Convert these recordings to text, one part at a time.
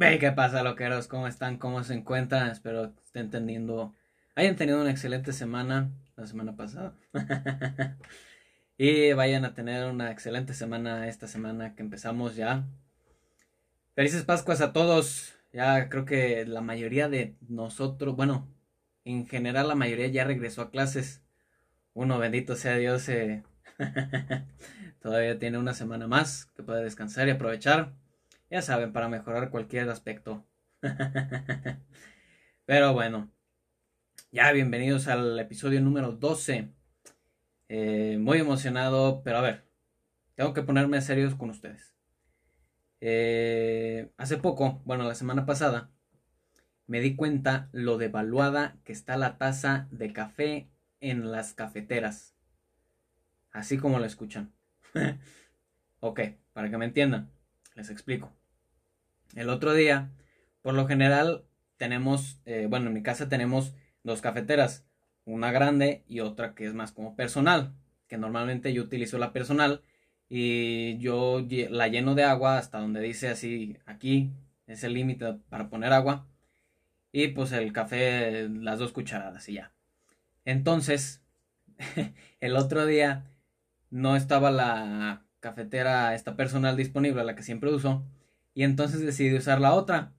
Ve, ¿qué pasa, loqueros? ¿Cómo están? ¿Cómo se encuentran? Espero que estén teniendo, hayan tenido una excelente semana la semana pasada. y vayan a tener una excelente semana esta semana que empezamos ya. Felices Pascuas a todos. Ya creo que la mayoría de nosotros, bueno, en general la mayoría ya regresó a clases. Uno, bendito sea Dios, eh, todavía tiene una semana más que puede descansar y aprovechar. Ya saben, para mejorar cualquier aspecto. Pero bueno, ya bienvenidos al episodio número 12. Eh, muy emocionado, pero a ver, tengo que ponerme serios con ustedes. Eh, hace poco, bueno, la semana pasada, me di cuenta lo devaluada que está la taza de café en las cafeteras. Así como lo escuchan. ok, para que me entiendan, les explico. El otro día, por lo general, tenemos, eh, bueno, en mi casa tenemos dos cafeteras, una grande y otra que es más como personal, que normalmente yo utilizo la personal y yo la lleno de agua hasta donde dice así, aquí es el límite para poner agua y pues el café, las dos cucharadas y ya. Entonces, el otro día no estaba la cafetera esta personal disponible, la que siempre uso, y entonces decidí usar la otra.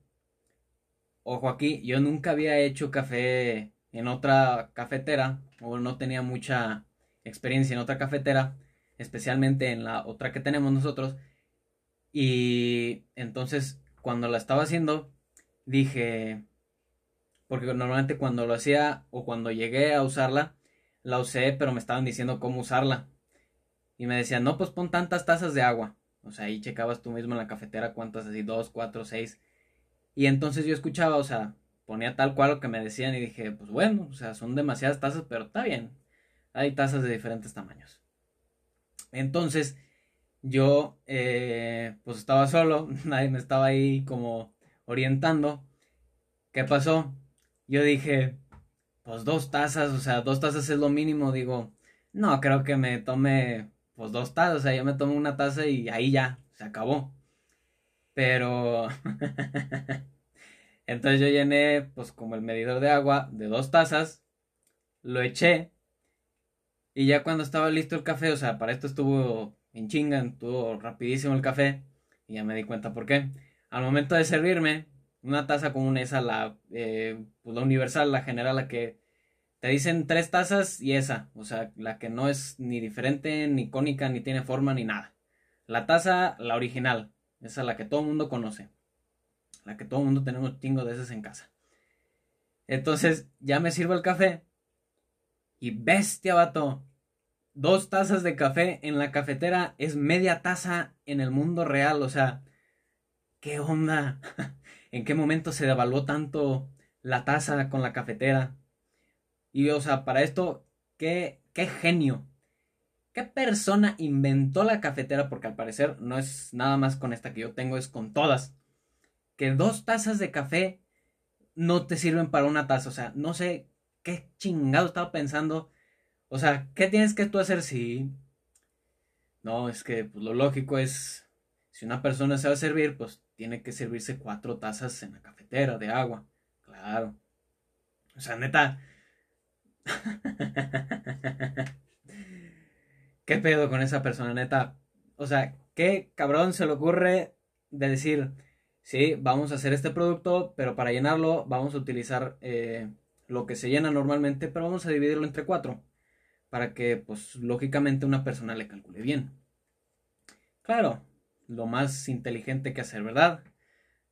Ojo aquí, yo nunca había hecho café en otra cafetera, o no tenía mucha experiencia en otra cafetera, especialmente en la otra que tenemos nosotros. Y entonces, cuando la estaba haciendo, dije, porque normalmente cuando lo hacía o cuando llegué a usarla, la usé, pero me estaban diciendo cómo usarla. Y me decían, no, pues pon tantas tazas de agua. O sea, ahí checabas tú mismo en la cafetera cuántas así, dos, cuatro, seis. Y entonces yo escuchaba, o sea, ponía tal cual lo que me decían y dije, pues bueno, o sea, son demasiadas tazas, pero está bien. Hay tazas de diferentes tamaños. Entonces, yo, eh, pues estaba solo, nadie me estaba ahí como orientando. ¿Qué pasó? Yo dije, pues dos tazas, o sea, dos tazas es lo mínimo, digo, no, creo que me tome pues dos tazas, o sea, yo me tomo una taza y ahí ya, se acabó. Pero... Entonces yo llené pues como el medidor de agua de dos tazas, lo eché y ya cuando estaba listo el café, o sea, para esto estuvo en chinga, estuvo rapidísimo el café y ya me di cuenta por qué. Al momento de servirme, una taza común esa, la, eh, pues la universal, la general, la que te dicen tres tazas y esa, o sea, la que no es ni diferente, ni cónica, ni tiene forma, ni nada. La taza, la original, esa es la que todo el mundo conoce. La que todo el mundo tenemos tingo de esas en casa. Entonces, ya me sirvo el café. Y bestia, vato. Dos tazas de café en la cafetera es media taza en el mundo real. O sea, ¿qué onda? ¿En qué momento se devaluó tanto la taza con la cafetera? Y, o sea, para esto, qué, qué genio. ¿Qué persona inventó la cafetera? Porque al parecer no es nada más con esta que yo tengo, es con todas. Que dos tazas de café no te sirven para una taza. O sea, no sé qué chingado estaba pensando. O sea, ¿qué tienes que tú hacer si... No, es que pues, lo lógico es, si una persona se va a servir, pues tiene que servirse cuatro tazas en la cafetera de agua. Claro. O sea, neta, ¿Qué pedo con esa persona, neta? O sea, ¿qué cabrón se le ocurre de decir, sí, vamos a hacer este producto, pero para llenarlo vamos a utilizar eh, lo que se llena normalmente, pero vamos a dividirlo entre cuatro, para que, pues, lógicamente una persona le calcule bien. Claro, lo más inteligente que hacer, ¿verdad?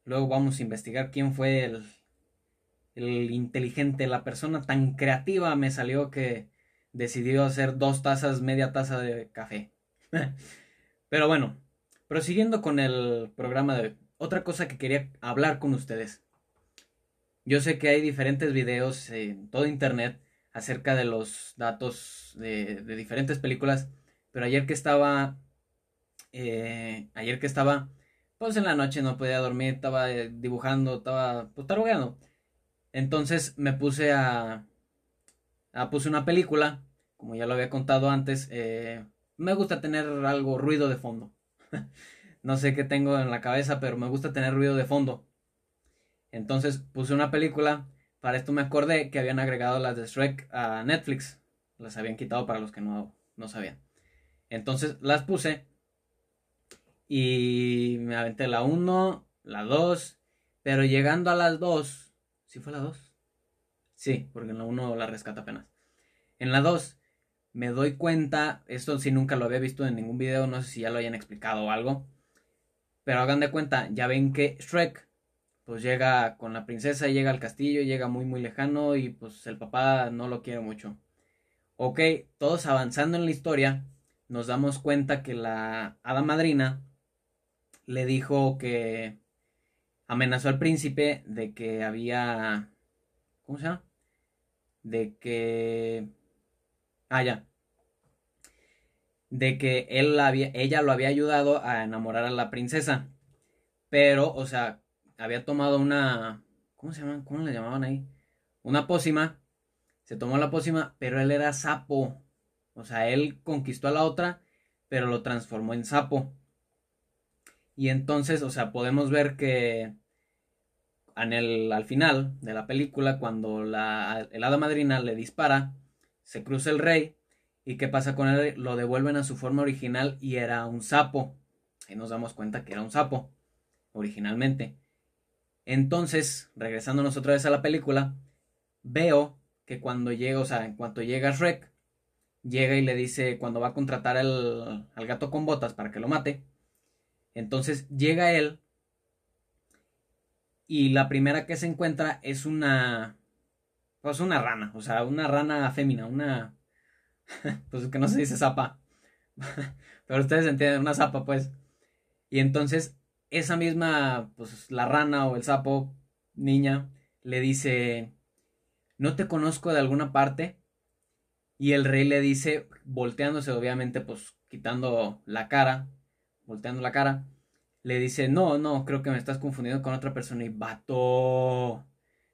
Luego vamos a investigar quién fue el, el inteligente, la persona tan creativa me salió que decidió hacer dos tazas, media taza de café. Pero bueno, prosiguiendo con el programa de otra cosa que quería hablar con ustedes. Yo sé que hay diferentes videos en todo internet acerca de los datos de, diferentes películas, pero ayer que estaba, eh, ayer que estaba, pues en la noche no podía dormir, estaba eh, dibujando, estaba pues tarugueando entonces me puse a, puse una película, como ya lo había contado antes, eh, me gusta tener algo ruido de fondo. no sé qué tengo en la cabeza, pero me gusta tener ruido de fondo. Entonces puse una película. Para esto me acordé que habían agregado las de Shrek a Netflix. Las habían quitado para los que no, no sabían. Entonces las puse. Y me aventé la 1, la 2. Pero llegando a las 2. ¿Sí fue la 2? Sí, porque en la 1 la rescata apenas. En la 2 me doy cuenta, esto sí nunca lo había visto en ningún video, no sé si ya lo hayan explicado o algo, pero hagan de cuenta, ya ven que Shrek pues llega con la princesa, llega al castillo, llega muy muy lejano y pues el papá no lo quiere mucho. Ok, todos avanzando en la historia, nos damos cuenta que la hada madrina le dijo que amenazó al príncipe de que había... ¿Cómo se llama? De que Ah, ya. De que él había, ella lo había ayudado a enamorar a la princesa. Pero, o sea, había tomado una. ¿Cómo se llama? ¿Cómo le llamaban ahí? Una pócima. Se tomó la pócima, pero él era sapo. O sea, él conquistó a la otra, pero lo transformó en sapo. Y entonces, o sea, podemos ver que al final de la película, cuando la, el hada madrina le dispara, se cruza el rey y qué pasa con él, lo devuelven a su forma original y era un sapo. Ahí nos damos cuenta que era un sapo originalmente. Entonces, regresándonos otra vez a la película, veo que cuando llega, o sea, en cuanto llega Shrek, llega y le dice cuando va a contratar al gato con botas para que lo mate. Entonces llega él y la primera que se encuentra es una pues una rana, o sea, una rana fémina, una... pues que no se dice zapa. Pero ustedes entienden, una zapa, pues. Y entonces, esa misma, pues la rana o el sapo, niña, le dice, no te conozco de alguna parte. Y el rey le dice, volteándose, obviamente, pues quitando la cara, volteando la cara, le dice, no, no, creo que me estás confundiendo con otra persona. Y vato,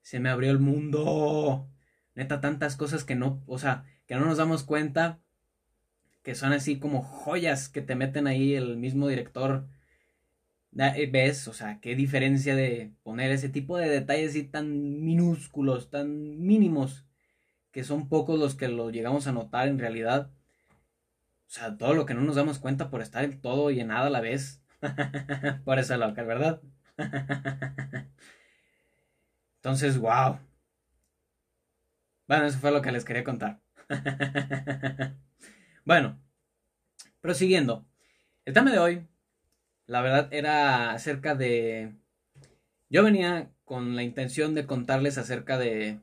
se me abrió el mundo. Neta, tantas cosas que no, o sea, que no nos damos cuenta, que son así como joyas que te meten ahí el mismo director. Eh, ¿Ves? O sea, qué diferencia de poner ese tipo de detalles así tan minúsculos, tan mínimos, que son pocos los que lo llegamos a notar en realidad. O sea, todo lo que no nos damos cuenta por estar en todo y en nada a la vez. por eso loca, ¿verdad? Entonces, wow. Bueno, eso fue lo que les quería contar. bueno, prosiguiendo. El tema de hoy, la verdad, era acerca de... Yo venía con la intención de contarles acerca de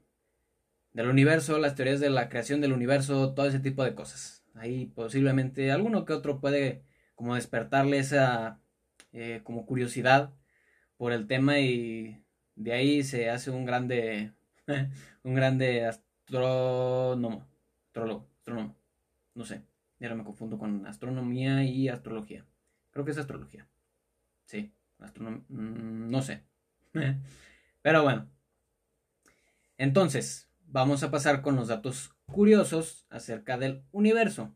del universo, las teorías de la creación del universo, todo ese tipo de cosas. Ahí posiblemente alguno que otro puede como despertarle esa eh, como curiosidad por el tema y de ahí se hace un grande, un grande astrónomo, astrólogo, astrónomo, no sé, ahora me confundo con astronomía y astrología. Creo que es astrología. Sí, mm, no sé. Pero bueno. Entonces, vamos a pasar con los datos curiosos acerca del universo.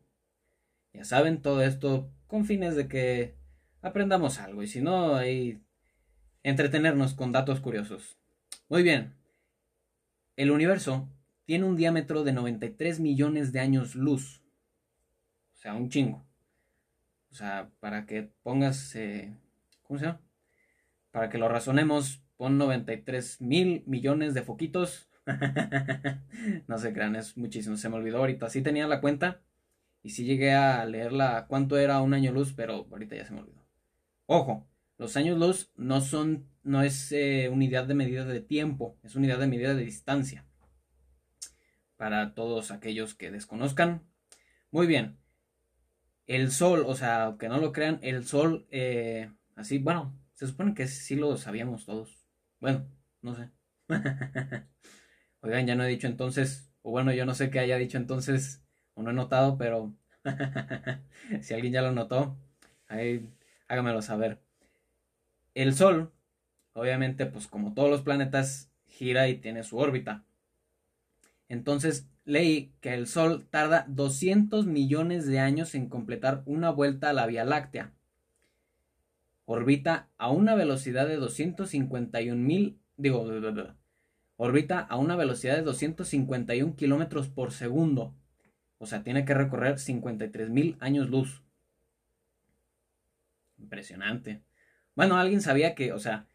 Ya saben, todo esto con fines de que aprendamos algo. Y si no, ahí entretenernos con datos curiosos. Muy bien. El universo tiene un diámetro de 93 millones de años luz. O sea, un chingo. O sea, para que pongas... Eh, ¿Cómo se llama? Para que lo razonemos, pon 93 mil millones de foquitos. no se crean, es muchísimo. Se me olvidó ahorita. Sí tenía la cuenta. Y sí llegué a leerla cuánto era un año luz, pero ahorita ya se me olvidó. Ojo, los años luz no son, no es eh, unidad de medida de tiempo, es unidad de medida de distancia. Para todos aquellos que desconozcan. Muy bien. El sol, o sea, aunque no lo crean, el sol, eh, así, bueno, se supone que sí lo sabíamos todos. Bueno, no sé. Oigan, ya no he dicho entonces, o bueno, yo no sé qué haya dicho entonces, o no he notado, pero si alguien ya lo notó, ahí hágamelo saber. El Sol, obviamente, pues como todos los planetas, gira y tiene su órbita. Entonces leí que el Sol tarda 200 millones de años en completar una vuelta a la Vía Láctea. Orbita a una velocidad de 251 mil digo, orbita a una velocidad de 251 kilómetros por segundo. O sea, tiene que recorrer 53 mil años luz. Impresionante. Bueno, alguien sabía que, o sea,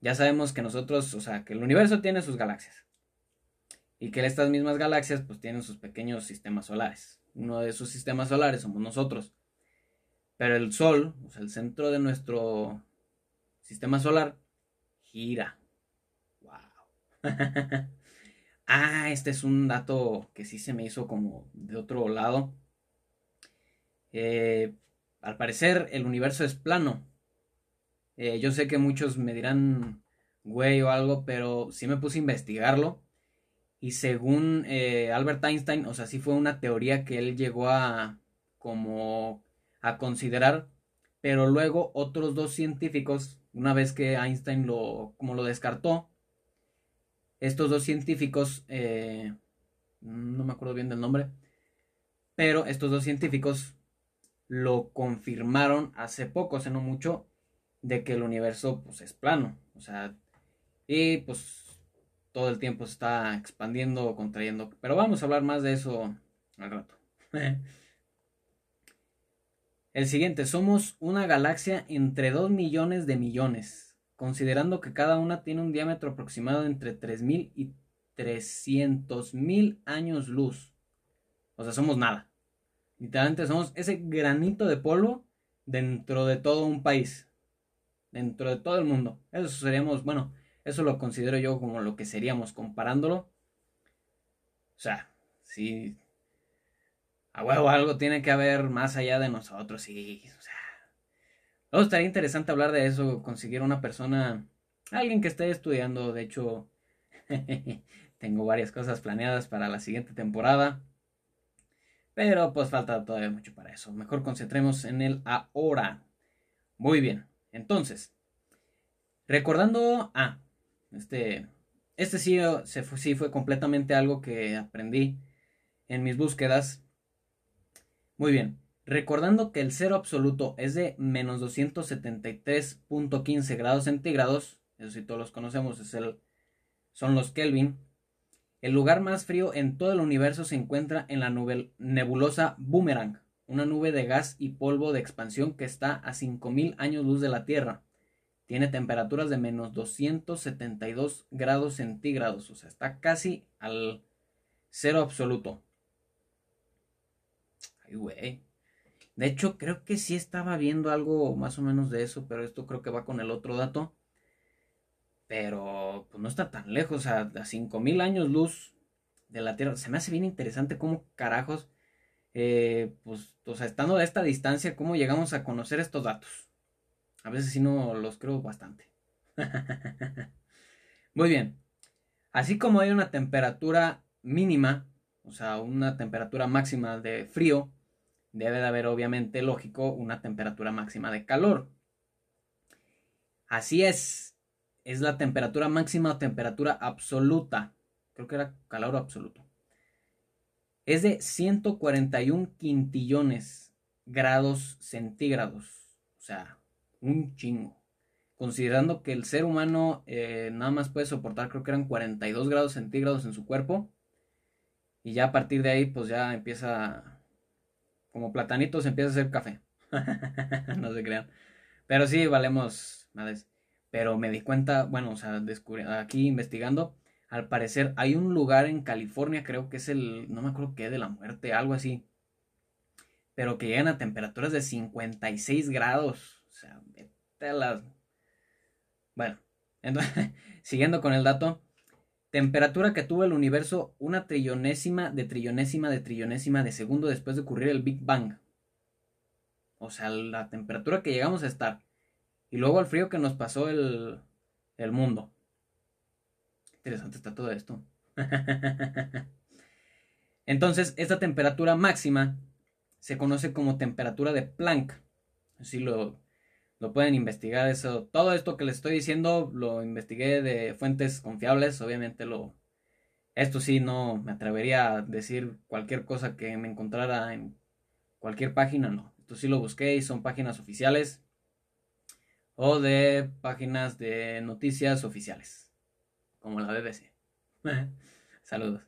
ya sabemos que nosotros, o sea, que el universo tiene sus galaxias. Y que estas mismas galaxias pues tienen sus pequeños sistemas solares. Uno de esos sistemas solares somos nosotros. Pero el Sol, o sea, el centro de nuestro sistema solar, gira. ¡Wow! ah, este es un dato que sí se me hizo como de otro lado. Eh, al parecer el universo es plano. Eh, yo sé que muchos me dirán güey o algo, pero sí me puse a investigarlo. Y según eh, Albert Einstein, o sea, sí fue una teoría que él llegó a como a considerar, pero luego otros dos científicos, una vez que Einstein lo como lo descartó, estos dos científicos, eh, no me acuerdo bien del nombre, pero estos dos científicos lo confirmaron hace poco, hace no mucho, de que el universo pues es plano, o sea, y pues todo el tiempo se está expandiendo o contrayendo, pero vamos a hablar más de eso al rato. el siguiente, somos una galaxia entre 2 millones de millones, considerando que cada una tiene un diámetro aproximado entre 3000 y 300 mil años luz. O sea, somos nada. Literalmente somos ese granito de polvo dentro de todo un país dentro de todo el mundo. Eso seríamos, bueno, eso lo considero yo como lo que seríamos comparándolo. O sea, si a huevo algo tiene que haber más allá de nosotros, sí, o sea. Estaría interesante hablar de eso, conseguir una persona, alguien que esté estudiando, de hecho, tengo varias cosas planeadas para la siguiente temporada. Pero pues falta todavía mucho para eso. Mejor concentremos en el ahora. Muy bien. Entonces, recordando, ah, este, este sí, se fue, sí fue completamente algo que aprendí en mis búsquedas. Muy bien, recordando que el cero absoluto es de menos 273.15 grados centígrados, eso sí todos los conocemos, es el, son los Kelvin. El lugar más frío en todo el universo se encuentra en la nebulosa Boomerang una nube de gas y polvo de expansión que está a 5.000 años luz de la Tierra. Tiene temperaturas de menos 272 grados centígrados, o sea, está casi al cero absoluto. Ay, güey. De hecho, creo que sí estaba viendo algo más o menos de eso, pero esto creo que va con el otro dato. Pero pues no está tan lejos, sea, a 5.000 años luz de la Tierra. Se me hace bien interesante cómo carajos eh, pues, o sea, estando a esta distancia, ¿cómo llegamos a conocer estos datos? A veces sí no los creo bastante. Muy bien. Así como hay una temperatura mínima, o sea, una temperatura máxima de frío, debe de haber obviamente, lógico, una temperatura máxima de calor. Así es, es la temperatura máxima o temperatura absoluta. Creo que era calor absoluto es de 141 quintillones grados centígrados. O sea, un chingo. Considerando que el ser humano eh, nada más puede soportar, creo que eran 42 grados centígrados en su cuerpo. Y ya a partir de ahí, pues ya empieza, como platanitos, empieza a hacer café. no se crean. Pero sí, valemos madres. Pero me di cuenta, bueno, o sea, descubrí, aquí investigando, al parecer hay un lugar en California, creo que es el, no me acuerdo qué, de la muerte, algo así. Pero que llegan a temperaturas de 56 grados. O sea, vete las... Bueno, entonces, siguiendo con el dato. Temperatura que tuvo el universo una trillonésima de trillonésima de trillonésima de segundo después de ocurrir el Big Bang. O sea, la temperatura que llegamos a estar. Y luego el frío que nos pasó el, el mundo interesante está todo esto. Entonces, esta temperatura máxima se conoce como temperatura de Planck. Así lo, lo pueden investigar. Eso, todo esto que les estoy diciendo lo investigué de fuentes confiables. Obviamente lo. Esto sí no me atrevería a decir cualquier cosa que me encontrara en cualquier página, no. Esto sí lo busqué y son páginas oficiales o de páginas de noticias oficiales. como la BBC. Saludos.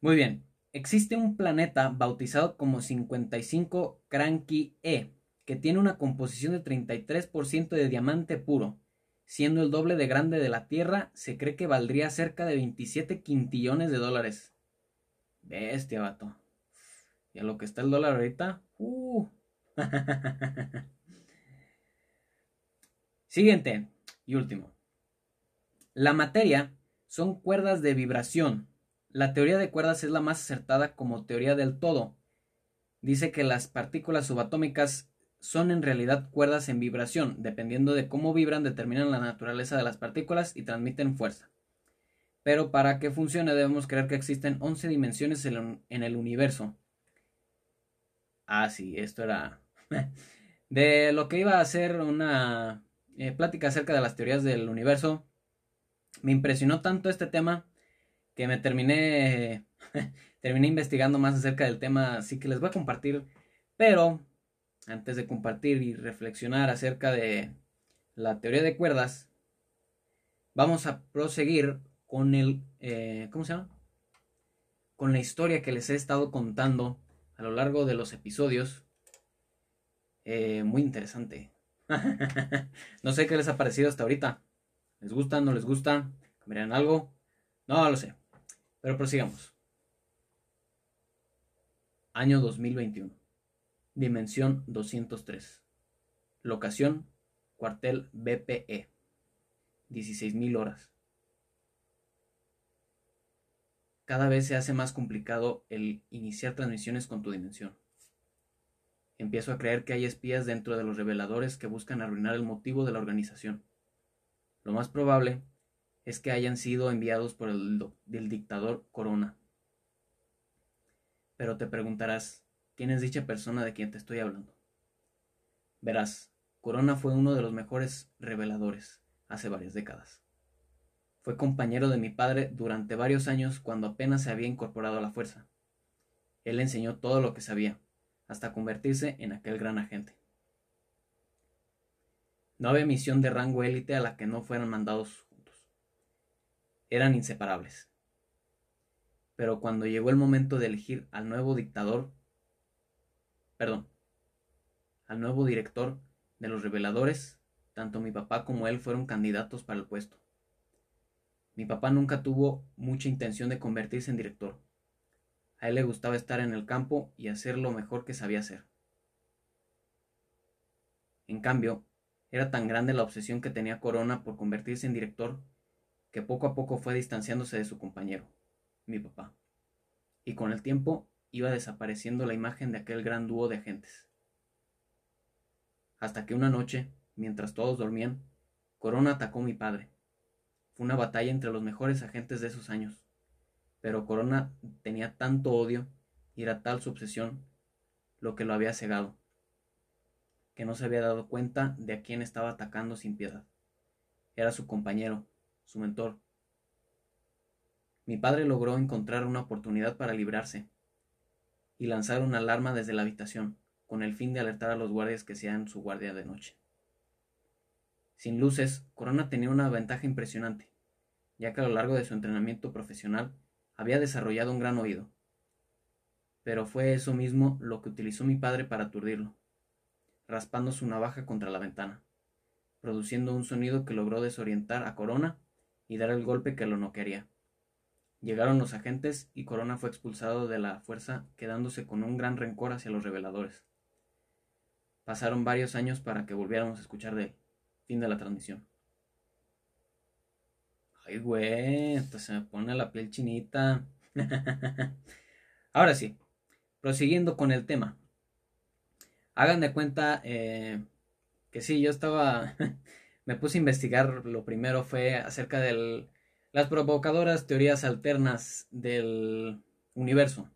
Muy bien. Existe un planeta bautizado como 55 Cranky E, que tiene una composición de 33% de diamante puro. Siendo el doble de grande de la Tierra, se cree que valdría cerca de 27 quintillones de dólares. Bestia, vato. Y a lo que está el dólar ahorita. Uh. Siguiente y último. La materia son cuerdas de vibración. La teoría de cuerdas es la más acertada como teoría del todo. Dice que las partículas subatómicas son en realidad cuerdas en vibración. Dependiendo de cómo vibran, determinan la naturaleza de las partículas y transmiten fuerza. Pero para que funcione debemos creer que existen 11 dimensiones en el universo. Ah, sí, esto era de lo que iba a ser una eh, plática acerca de las teorías del universo. Me impresionó tanto este tema que me terminé, terminé investigando más acerca del tema, así que les voy a compartir. Pero antes de compartir y reflexionar acerca de la teoría de cuerdas, vamos a proseguir con el, eh, ¿cómo se llama? Con la historia que les he estado contando a lo largo de los episodios. Eh, muy interesante. no sé qué les ha parecido hasta ahorita. ¿Les gusta? ¿No les gusta? ¿Cambiarían algo? No lo sé. Pero prosigamos. Año 2021. Dimensión 203. Locación, cuartel BPE. 16.000 horas. Cada vez se hace más complicado el iniciar transmisiones con tu dimensión. Empiezo a creer que hay espías dentro de los reveladores que buscan arruinar el motivo de la organización. Lo más probable es que hayan sido enviados por el dictador Corona. Pero te preguntarás, ¿quién es dicha persona de quien te estoy hablando? Verás, Corona fue uno de los mejores reveladores hace varias décadas. Fue compañero de mi padre durante varios años cuando apenas se había incorporado a la fuerza. Él enseñó todo lo que sabía hasta convertirse en aquel gran agente. No había misión de rango élite a la que no fueran mandados juntos. Eran inseparables. Pero cuando llegó el momento de elegir al nuevo dictador, perdón, al nuevo director de los reveladores, tanto mi papá como él fueron candidatos para el puesto. Mi papá nunca tuvo mucha intención de convertirse en director a él le gustaba estar en el campo y hacer lo mejor que sabía hacer. En cambio, era tan grande la obsesión que tenía Corona por convertirse en director que poco a poco fue distanciándose de su compañero, mi papá. Y con el tiempo iba desapareciendo la imagen de aquel gran dúo de agentes. Hasta que una noche, mientras todos dormían, Corona atacó a mi padre. Fue una batalla entre los mejores agentes de esos años pero Corona tenía tanto odio y era tal su obsesión lo que lo había cegado, que no se había dado cuenta de a quién estaba atacando sin piedad. Era su compañero, su mentor. Mi padre logró encontrar una oportunidad para librarse y lanzar una alarma desde la habitación, con el fin de alertar a los guardias que sean su guardia de noche. Sin luces, Corona tenía una ventaja impresionante, ya que a lo largo de su entrenamiento profesional había desarrollado un gran oído. Pero fue eso mismo lo que utilizó mi padre para aturdirlo, raspando su navaja contra la ventana, produciendo un sonido que logró desorientar a Corona y dar el golpe que lo noquearía. Llegaron los agentes y Corona fue expulsado de la fuerza, quedándose con un gran rencor hacia los reveladores. Pasaron varios años para que volviéramos a escuchar de él. Fin de la transmisión. Güey, hasta se me pone la piel chinita. Ahora sí, prosiguiendo con el tema. Hagan de cuenta eh, que sí, yo estaba, me puse a investigar, lo primero fue acerca de las provocadoras teorías alternas del universo.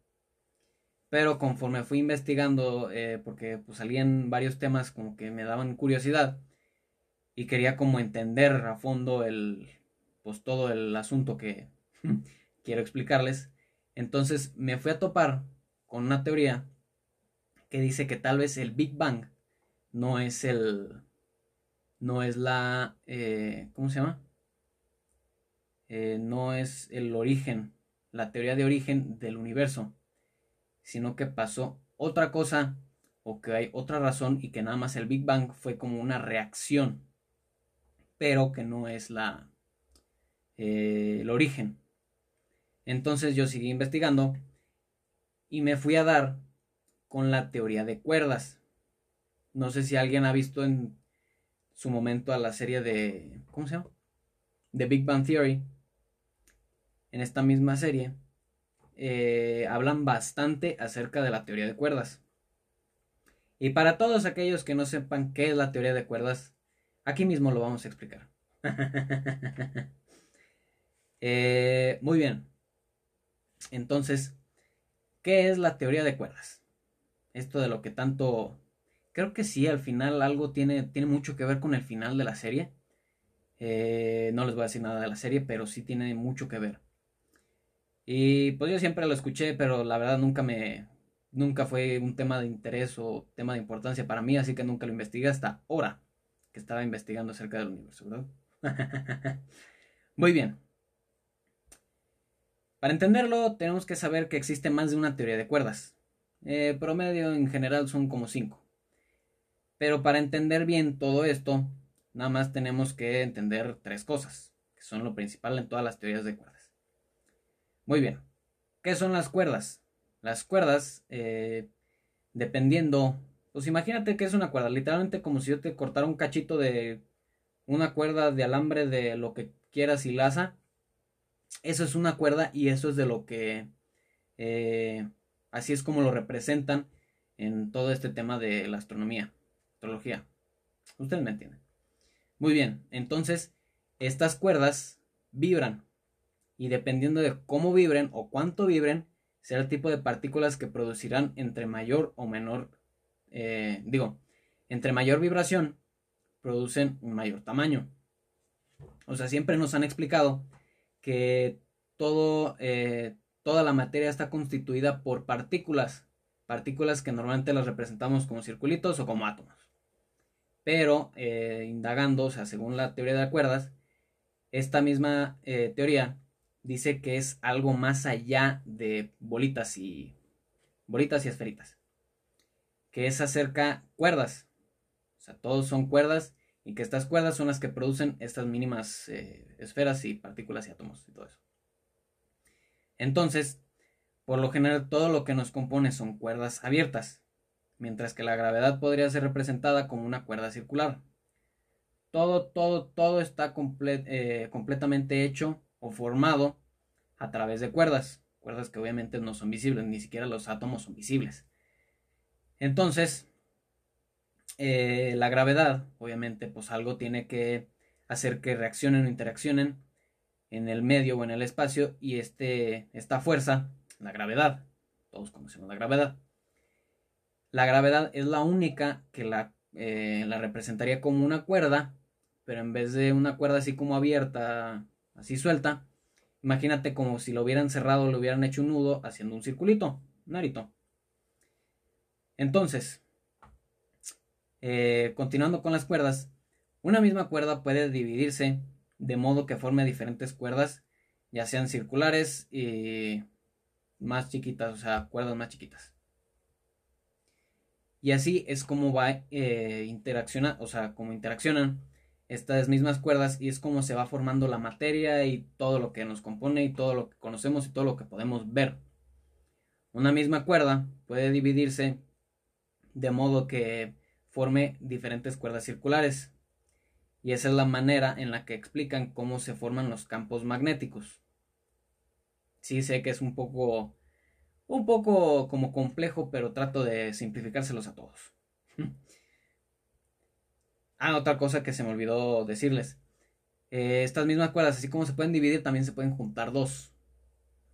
Pero conforme fui investigando, eh, porque pues, salían varios temas como que me daban curiosidad y quería como entender a fondo el, pues todo el asunto que quiero explicarles. Entonces me fui a topar con una teoría que dice que tal vez el Big Bang no es el no es la eh, ¿cómo se llama? eh, no es el origen, la teoría de origen del universo, sino que pasó otra cosa o que hay otra razón y que nada más el Big Bang fue como una reacción, pero que no es la eh, el origen. Entonces yo seguí investigando y me fui a dar con la teoría de cuerdas. No sé si alguien ha visto en su momento a la serie de ¿cómo se llama? The Big Bang Theory. En esta misma serie eh, hablan bastante acerca de la teoría de cuerdas. Y para todos aquellos que no sepan qué es la teoría de cuerdas, aquí mismo lo vamos a explicar. Eh, muy bien. Entonces, ¿qué es la teoría de cuerdas? Esto de lo que tanto... Creo que sí, al final algo tiene, tiene mucho que ver con el final de la serie. Eh, no les voy a decir nada de la serie, pero sí tiene mucho que ver. Y pues yo siempre lo escuché, pero la verdad nunca me, nunca fue un tema de interés o tema de importancia para mí, así que nunca lo investigué hasta ahora que estaba investigando acerca del universo, ¿verdad? Muy bien. Para entenderlo, tenemos que saber que existe más de una teoría de cuerdas. Eh, promedio en general son como cinco. Pero para entender bien todo esto, nada más tenemos que entender tres cosas, que son lo principal en todas las teorías de cuerdas. Muy bien. ¿Qué son las cuerdas? Las cuerdas, eh, dependiendo, pues imagínate que es una cuerda, literalmente como si yo te cortara un cachito de una cuerda de alambre de lo que quieras y laza. Eso es una cuerda y eso es de lo que, eh, así es como lo representan en todo este tema de la astronomía, astrología. Ustedes me entienden. Muy bien, entonces estas cuerdas vibran y dependiendo de cómo vibren o cuánto vibren, será el tipo de partículas que producirán entre mayor o menor, eh, digo, entre mayor vibración, producen un mayor tamaño. O sea, siempre nos han explicado que todo, eh, toda la materia está constituida por partículas, partículas que normalmente las representamos como circulitos o como átomos. Pero, eh, indagando, o sea, según la teoría de cuerdas, esta misma teoría dice que es algo más allá de bolitas y bolitas y esferitas. Que es acerca cuerdas. O sea, todos son cuerdas y que estas cuerdas son las que producen estas mínimas eh, esferas y partículas y átomos y todo eso. Entonces, por lo general todo lo que nos compone son cuerdas abiertas, mientras que la gravedad podría ser representada como una cuerda circular. Todo, todo, todo está eh, completamente hecho o formado a través de cuerdas, cuerdas que obviamente no son visibles, ni siquiera los átomos son visibles. Entonces, eh, la gravedad, obviamente, pues algo tiene que hacer que reaccionen o interaccionen en el medio o en el espacio y este, esta fuerza, la gravedad, todos conocemos la gravedad, la gravedad es la única que la, eh, la representaría como una cuerda, pero en vez de una cuerda así como abierta, así suelta, Imagínate como si lo hubieran cerrado, le hubieran hecho un nudo haciendo un circulito, un arito. Entonces, eh, continuando con las cuerdas, una misma cuerda puede dividirse de modo que forme diferentes cuerdas, ya sean circulares y más chiquitas, o sea, cuerdas más chiquitas. Y así es como va eh, interacciona, o sea, como interaccionan estas mismas cuerdas y es como se va formando la materia y todo lo que nos compone y todo lo que conocemos y todo lo que podemos ver. Una misma cuerda puede dividirse de modo que forme diferentes cuerdas circulares. Y esa es la manera en la que explican cómo se forman los campos magnéticos. Sí sé que es un poco un poco como complejo, pero trato de simplificárselos a todos. Ah, otra cosa que se me olvidó decirles. Eh, estas mismas cuerdas, así como se pueden dividir, también se pueden juntar dos.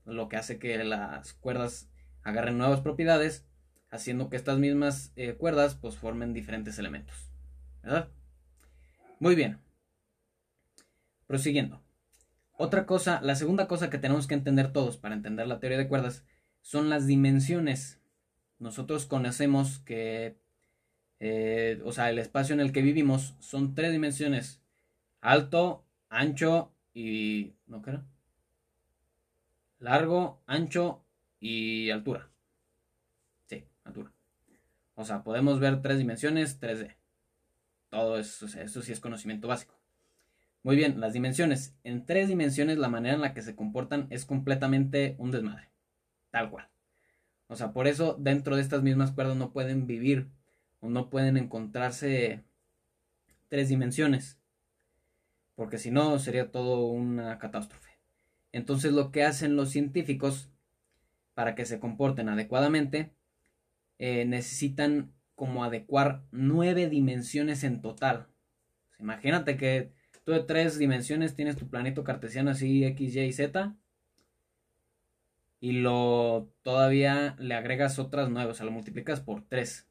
Lo que hace que las cuerdas agarren nuevas propiedades, haciendo que estas mismas eh, cuerdas pues formen diferentes elementos. ¿Verdad? Muy bien. Prosiguiendo. Otra cosa, la segunda cosa que tenemos que entender todos para entender la teoría de cuerdas son las dimensiones. Nosotros conocemos que eh, o sea, el espacio en el que vivimos son tres dimensiones, alto, ancho y... ¿No qué era? Largo, ancho y altura. O sea, podemos ver tres dimensiones 3D. Todo eso, eso sí es conocimiento básico. Muy bien, las dimensiones. En tres dimensiones la manera en la que se comportan es completamente un desmadre. Tal cual. O sea, por eso dentro de estas mismas cuerdas no pueden vivir o no pueden encontrarse tres dimensiones. Porque si no sería todo una catástrofe. Entonces lo que hacen los científicos para que se comporten adecuadamente eh, necesitan como adecuar nueve dimensiones en total. Imagínate que tú de tres dimensiones tienes tu planeta cartesiano así X, Y Z y lo todavía le agregas otras nueve, o sea, lo multiplicas por tres.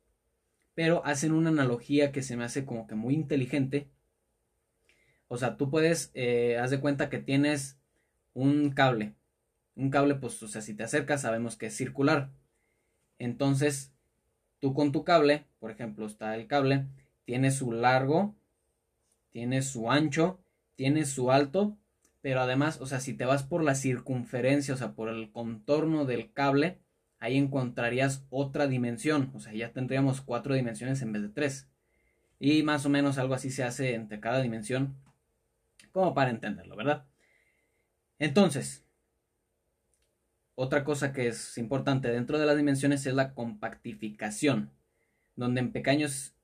Pero hacen una analogía que se me hace como que muy inteligente. O sea, tú puedes, eh, haz de cuenta que tienes un cable. Un cable, pues, o sea, si te acercas, sabemos que es circular. Entonces, tú con tu cable, por ejemplo, está el cable, tiene su largo, tiene su ancho, tiene su alto pero además, o sea, si te vas por la circunferencia, o sea, por el contorno del cable, ahí encontrarías otra dimensión, o sea, ya tendríamos cuatro dimensiones en vez de tres. Y más o menos algo así se hace entre cada dimensión, como para entenderlo, ¿verdad? Entonces, otra cosa que es importante dentro de las dimensiones es la compactificación, donde en pequeños,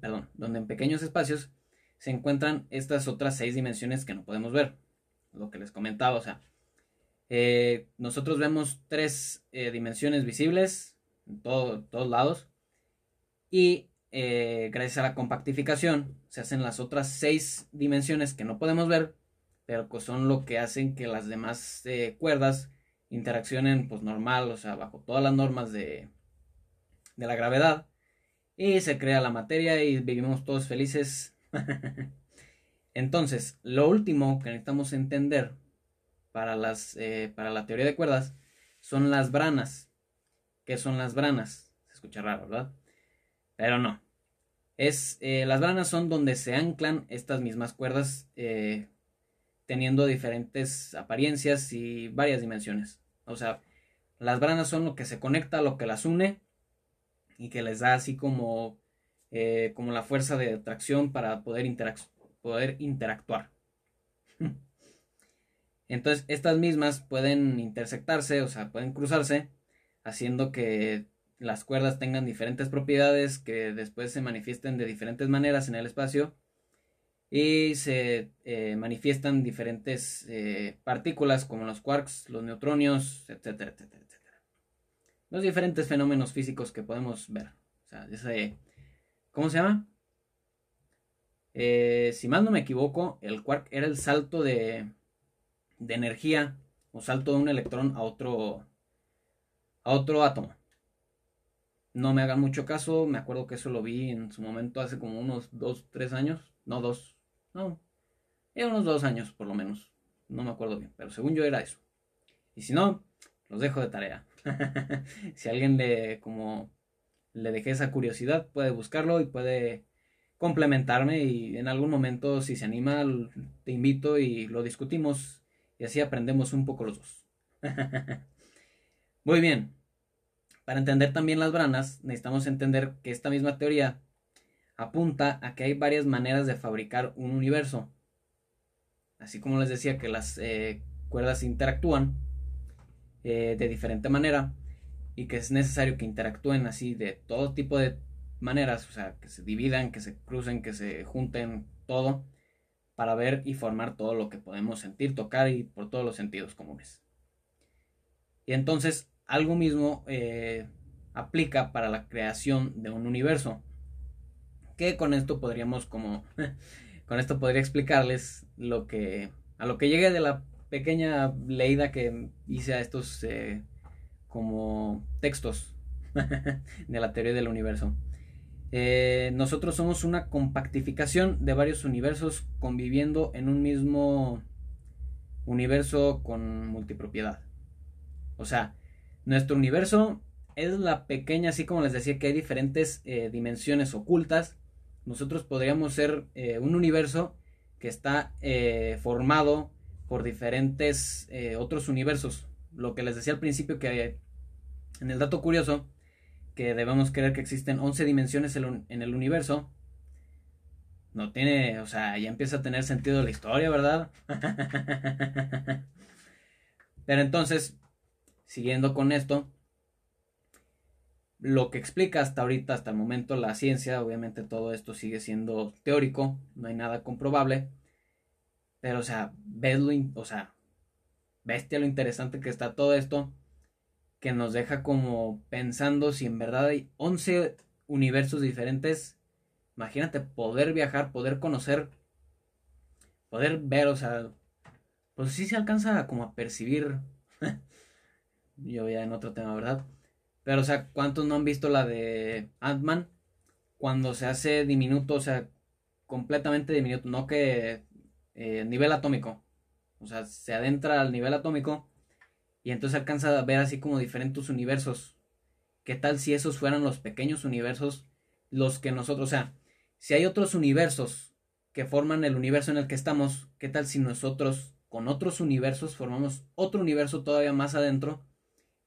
perdón, donde en pequeños espacios se encuentran estas otras seis dimensiones que no podemos ver lo que les comentaba, o sea, eh, nosotros vemos tres eh, dimensiones visibles en todos lados y eh, gracias a la compactificación se hacen las otras seis dimensiones que no podemos ver, pero que son lo que hacen que las demás cuerdas interaccionen pues normal, o sea, bajo todas las normas de, de la gravedad y se crea la materia y vivimos todos felices Entonces, lo último que necesitamos entender para, las, eh, para la teoría de cuerdas son las branas. ¿Qué son las branas? Se escucha raro, ¿verdad? Pero no. Es, eh, las branas son donde se anclan estas mismas cuerdas eh, teniendo diferentes apariencias y varias dimensiones. O sea, las branas son lo que se conecta, lo que las une y que les da así como, como la fuerza de atracción para poder poder interactuar. Entonces, estas mismas pueden intersectarse, o sea, pueden cruzarse, haciendo que las cuerdas tengan diferentes propiedades que después se manifiesten de diferentes maneras en el espacio y se eh, manifiestan diferentes eh, partículas como los quarks, los neutronios, etcétera, etcétera, etcétera. Los diferentes fenómenos físicos que podemos ver. O sea, ese, ¿cómo se llama? Eh, si mal no me equivoco, el quark era el salto de, de energía o salto de un electrón a otro, a otro átomo. No me hagan mucho caso, me acuerdo que eso lo vi en su momento hace como unos 2, 3 años. No, dos, no, era unos 2 años por lo menos. No me acuerdo bien, pero según yo era eso. Y si no, los dejo de tarea. si alguien le, como, le dejé esa curiosidad, puede buscarlo y puede complementarme y en algún momento si se anima te invito y lo discutimos y así aprendemos un poco los dos. Muy bien. Para entender también las branas necesitamos entender que esta misma teoría apunta a que hay varias maneras de fabricar un universo. Así como les decía que las eh, cuerdas interactúan eh, de diferente manera y que es necesario que interactúen así de todo tipo de maneras, o sea, que se dividan, que se crucen, que se junten todo para ver y formar todo lo que podemos sentir, tocar y por todos los sentidos comunes. Y entonces algo mismo eh, aplica para la creación de un universo. Que con esto podríamos como con esto podría explicarles lo que a lo que llegue de la pequeña leída que hice a estos eh, como textos de la teoría del universo. Eh, nosotros somos una compactificación de varios universos conviviendo en un mismo universo con multipropiedad. O sea, nuestro universo es la pequeña, así como les decía que hay diferentes eh, dimensiones ocultas. Nosotros podríamos ser eh, un universo que está formado por diferentes eh, otros universos. Lo que les decía al principio que en el dato curioso, que debemos creer que existen 11 dimensiones en el universo, no tiene, o sea, ya empieza a tener sentido la historia, ¿verdad? Pero entonces, siguiendo con esto, lo que explica hasta ahorita, hasta el momento, la ciencia, obviamente todo esto sigue siendo teórico, no hay nada comprobable, pero o sea, ves lo, o sea, bestia lo interesante que está todo esto, que nos deja como pensando si en verdad hay 11 universos diferentes. Imagínate poder viajar, poder conocer, poder ver, o sea, pues sí se alcanza como a percibir. Yo ya en otro tema, ¿verdad? Pero, o sea, ¿cuántos no han visto la de Ant-Man? Cuando se hace diminuto, o sea, completamente diminuto, no que eh, nivel atómico. O sea, se adentra al nivel atómico y entonces alcanza a ver así como diferentes universos. ¿Qué tal si esos fueran los pequeños universos los que nosotros, o sea, si hay otros universos que forman el universo en el que estamos, ¿qué tal si nosotros con otros universos formamos otro universo todavía más adentro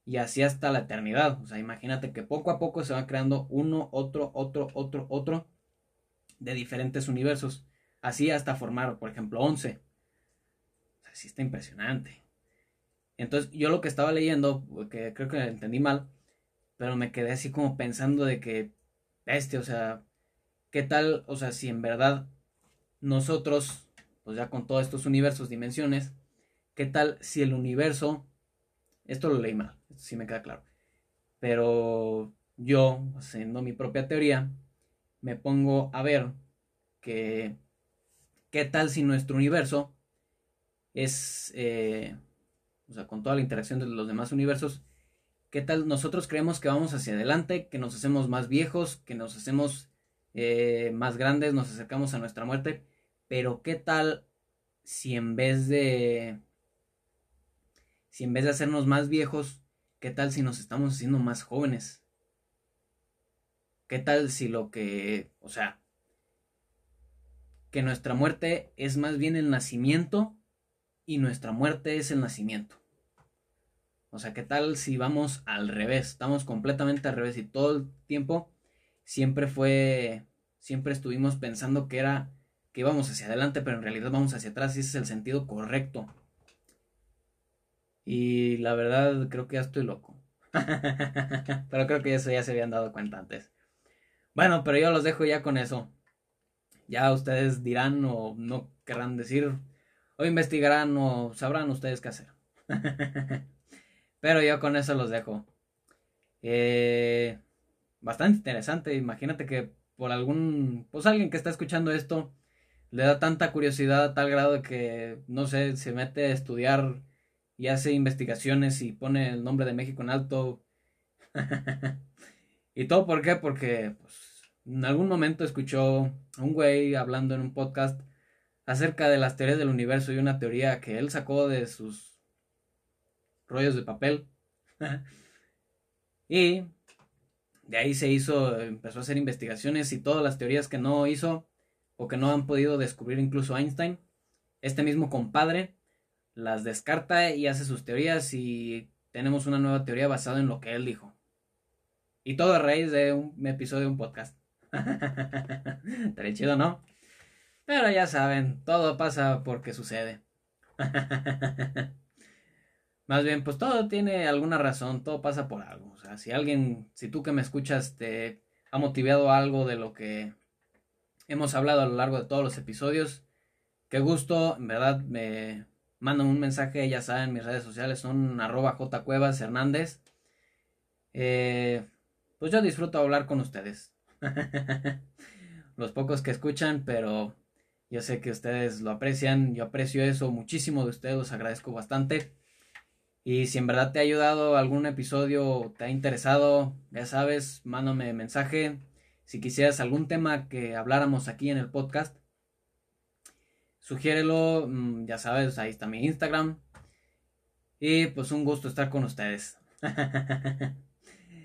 y así hasta la eternidad? O sea, imagínate que poco a poco se va creando uno, otro, otro, otro, otro de diferentes universos. Así hasta formar, por ejemplo, 11. O sea, sí está impresionante. Entonces, yo lo que estaba leyendo, que creo que entendí mal, pero me quedé así como pensando de que, este, o sea, ¿qué tal, o sea, si en verdad nosotros, pues ya con todos estos universos, dimensiones, ¿qué tal si el universo, esto lo leí mal, esto sí me queda claro, pero yo, haciendo mi propia teoría, me pongo a ver que ¿Qué tal si nuestro universo es, eh, o sea, con toda la interacción de los demás universos, qué tal nosotros creemos que vamos hacia adelante, que nos hacemos más viejos, que nos hacemos eh, más grandes, nos acercamos a nuestra muerte, pero qué tal si en vez de, si en vez de hacernos más viejos, qué tal si nos estamos haciendo más jóvenes? ¿Qué tal si lo que, o sea, que nuestra muerte es más bien el nacimiento y nuestra muerte es el nacimiento. O sea, ¿qué tal si vamos al revés? Estamos completamente al revés y todo el tiempo siempre fue, siempre estuvimos pensando que era que íbamos hacia adelante, pero en realidad vamos hacia atrás y ese es el sentido correcto. Y la verdad creo que ya estoy loco. pero creo que eso ya se habían dado cuenta antes. Bueno, pero yo los dejo ya con eso. Ya ustedes dirán o no querrán decir, o investigarán o sabrán ustedes qué hacer. Pero yo con eso los dejo. Eh, bastante interesante. Imagínate que por algún, pues alguien que está escuchando esto le da tanta curiosidad a tal grado que, no sé, se mete a estudiar y hace investigaciones y pone el nombre de México en alto. ¿Y todo por qué? Porque pues, en algún momento escuchó a un güey hablando en un podcast acerca de las teorías del universo y una teoría que él sacó de sus rollos de papel. y de ahí se hizo, empezó a hacer investigaciones y todas las teorías que no hizo o que no han podido descubrir incluso Einstein, este mismo compadre las descarta y hace sus teorías y tenemos una nueva teoría basada en lo que él dijo. Y todo a raíz de un episodio de un podcast. Estaría chido, ¿no? Pero ya saben, todo pasa porque sucede. Más bien, pues todo tiene alguna razón, todo pasa por algo. O sea, si alguien, si tú que me escuchas te ha motivado algo de lo que hemos hablado a lo largo de todos los episodios, qué gusto, en verdad me mandan un mensaje, ya saben, mis redes sociales son arroba jcuevas hernández. Eh, pues yo disfruto hablar con ustedes. Los pocos que escuchan, pero yo sé que ustedes lo aprecian, yo aprecio eso muchísimo de ustedes, los agradezco bastante. Y si en verdad te ha ayudado algún episodio, te ha interesado, ya sabes, mándame mensaje. Si quisieras algún tema que habláramos aquí en el podcast, sugiérelo, mm, ya sabes, ahí está mi Instagram. Y pues un gusto estar con ustedes.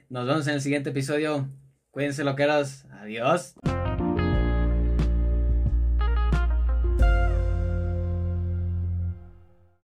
Nos vemos en el siguiente episodio. Cuídense lo que eras. Adiós.